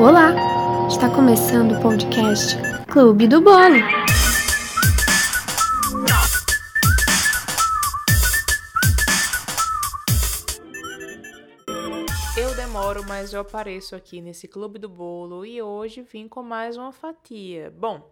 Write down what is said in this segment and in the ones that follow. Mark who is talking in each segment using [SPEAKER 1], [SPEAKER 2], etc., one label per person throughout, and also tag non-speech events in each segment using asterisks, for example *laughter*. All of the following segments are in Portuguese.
[SPEAKER 1] Olá! Está começando o podcast Clube do Bolo.
[SPEAKER 2] Eu demoro, mas eu apareço aqui nesse Clube do Bolo e hoje vim com mais uma fatia. Bom,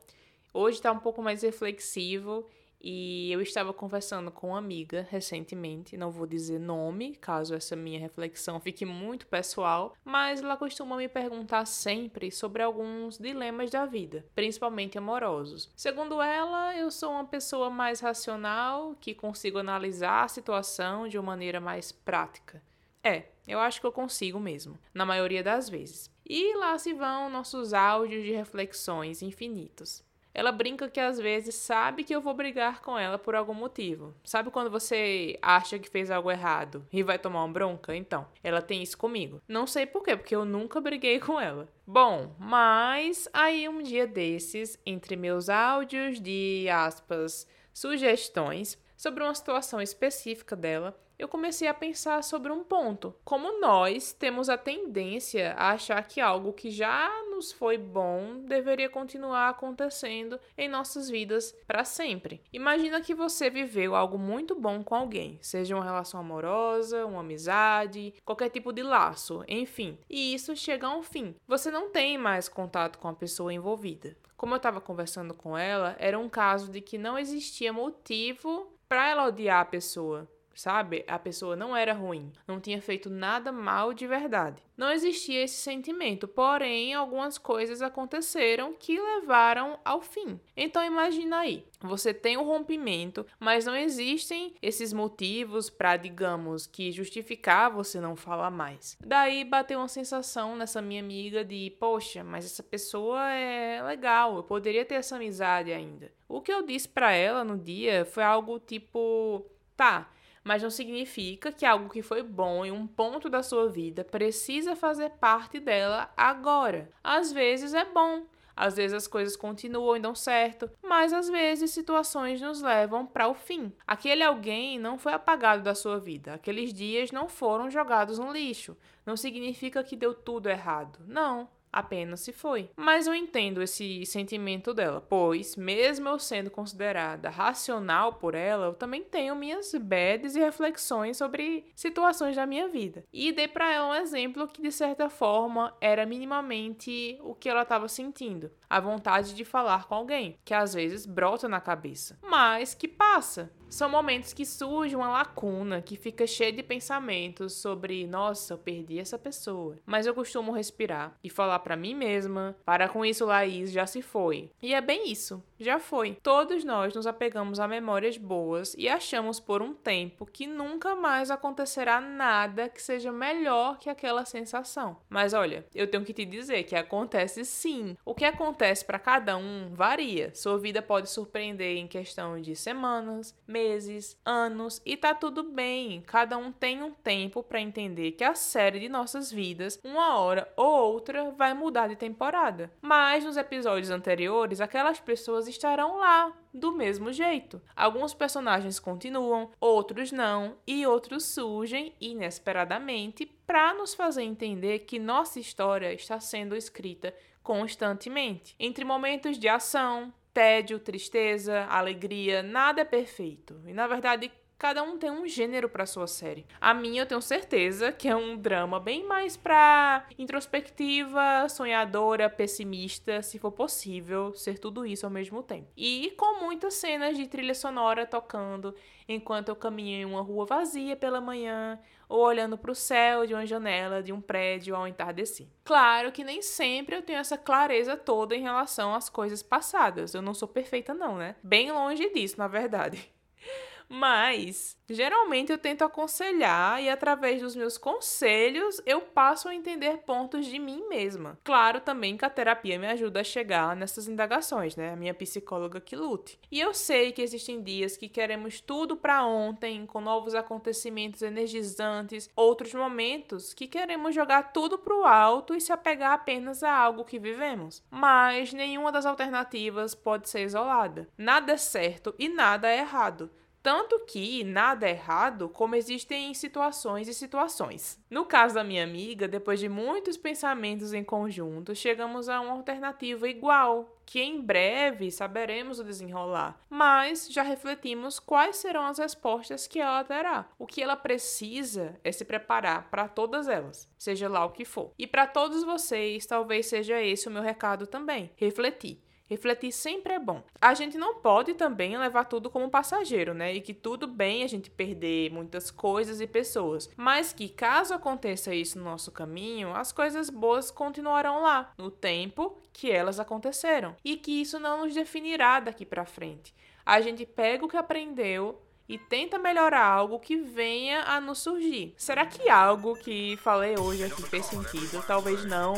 [SPEAKER 2] hoje está um pouco mais reflexivo e eu estava conversando com uma amiga recentemente, não vou dizer nome, caso essa minha reflexão fique muito pessoal, mas ela costuma me perguntar sempre sobre alguns dilemas da vida, principalmente amorosos. Segundo ela, eu sou uma pessoa mais racional, que consigo analisar a situação de uma maneira mais prática. É, eu acho que eu consigo mesmo, na maioria das vezes. E lá se vão nossos áudios de reflexões infinitos. Ela brinca que às vezes sabe que eu vou brigar com ela por algum motivo. Sabe quando você acha que fez algo errado e vai tomar uma bronca? Então, ela tem isso comigo. Não sei por quê, porque eu nunca briguei com ela. Bom, mas aí um dia desses, entre meus áudios de aspas, sugestões sobre uma situação específica dela, eu comecei a pensar sobre um ponto. Como nós temos a tendência a achar que algo que já nos foi bom deveria continuar acontecendo em nossas vidas para sempre. Imagina que você viveu algo muito bom com alguém, seja uma relação amorosa, uma amizade, qualquer tipo de laço, enfim. E isso chega a um fim. Você não tem mais contato com a pessoa envolvida. Como eu estava conversando com ela, era um caso de que não existia motivo para ela odiar a pessoa sabe? A pessoa não era ruim, não tinha feito nada mal de verdade. Não existia esse sentimento, porém algumas coisas aconteceram que levaram ao fim. Então imagina aí, você tem um rompimento, mas não existem esses motivos para, digamos, que justificar você não falar mais. Daí bateu uma sensação nessa minha amiga de, poxa, mas essa pessoa é legal, eu poderia ter essa amizade ainda. O que eu disse para ela no dia foi algo tipo, tá, mas não significa que algo que foi bom em um ponto da sua vida precisa fazer parte dela agora. Às vezes é bom, às vezes as coisas continuam e dão certo, mas às vezes situações nos levam para o fim. Aquele alguém não foi apagado da sua vida, aqueles dias não foram jogados no lixo. Não significa que deu tudo errado. Não, apenas se foi. Mas eu entendo esse sentimento dela, pois, mesmo eu sendo considerada racional por ela, eu também tenho minhas bads e reflexões sobre situações da minha vida. E dei para ela um exemplo que, de certa forma, era minimamente o que ela estava sentindo. A vontade de falar com alguém, que às vezes brota na cabeça, mas que passa. São momentos que surge uma lacuna, que fica cheia de pensamentos sobre, nossa, eu perdi essa pessoa. Mas eu costumo respirar e falar para mim mesma, para com isso, Laís já se foi. E é bem isso, já foi. Todos nós nos apegamos a memórias boas e achamos por um tempo que nunca mais acontecerá nada que seja melhor que aquela sensação. Mas olha, eu tenho que te dizer que acontece sim. O que acontece para cada um varia. Sua vida pode surpreender em questão de semanas, meses, anos e tá tudo bem. Cada um tem um tempo para entender que a série de nossas vidas, uma hora ou outra, vai mudar de temporada. Mas nos episódios anteriores, aquelas pessoas estarão lá do mesmo jeito. Alguns personagens continuam, outros não, e outros surgem inesperadamente para nos fazer entender que nossa história está sendo escrita constantemente. Entre momentos de ação, tédio, tristeza, alegria, nada é perfeito. E na verdade, cada um tem um gênero para sua série. A minha eu tenho certeza que é um drama bem mais pra introspectiva, sonhadora, pessimista, se for possível ser tudo isso ao mesmo tempo. E com muitas cenas de trilha sonora tocando enquanto eu caminho em uma rua vazia pela manhã ou olhando para o céu de uma janela de um prédio ao entardecer. Claro que nem sempre eu tenho essa clareza toda em relação às coisas passadas. Eu não sou perfeita não, né? Bem longe disso, na verdade. *laughs* Mas, geralmente eu tento aconselhar e através dos meus conselhos eu passo a entender pontos de mim mesma. Claro também que a terapia me ajuda a chegar nessas indagações, né? A minha psicóloga que lute. E eu sei que existem dias que queremos tudo para ontem, com novos acontecimentos energizantes, outros momentos que queremos jogar tudo pro alto e se apegar apenas a algo que vivemos. Mas nenhuma das alternativas pode ser isolada. Nada é certo e nada é errado Tanto que nada é errado, como existem situações e situações. No caso da minha amiga, depois de muitos pensamentos em conjunto, chegamos a uma alternativa igual, que em breve saberemos o desenrolar, mas já refletimos quais serão as respostas que ela terá. O que ela precisa é se preparar para todas elas, seja lá o que for. E para todos vocês, talvez seja esse o meu recado também: refletir. Refletir sempre é bom. A gente não pode também levar tudo como passageiro, né? E que tudo bem a gente perder muitas coisas e pessoas, mas que caso aconteça isso no nosso caminho, as coisas boas continuarão lá, no tempo que elas aconteceram, e que isso não nos definirá daqui para frente. A gente pega o que aprendeu, e tenta melhorar algo que venha a nos surgir. Será que algo que falei hoje aqui fez sentido? Talvez não.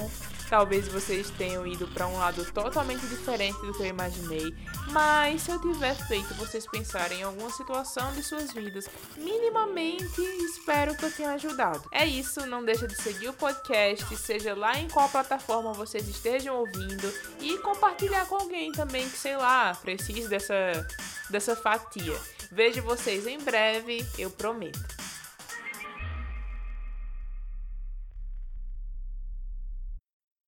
[SPEAKER 2] Talvez vocês tenham ido para um lado totalmente diferente do que eu imaginei, mas se eu tiver feito vocês pensarem em alguma situação de suas vidas, minimamente espero que eu tenha ajudado. É isso, não deixa de seguir o podcast, seja lá em qual plataforma vocês estejam ouvindo e compartilhar com alguém também que sei lá, precise dessa dessa fatia. Vejo vocês em breve, eu prometo.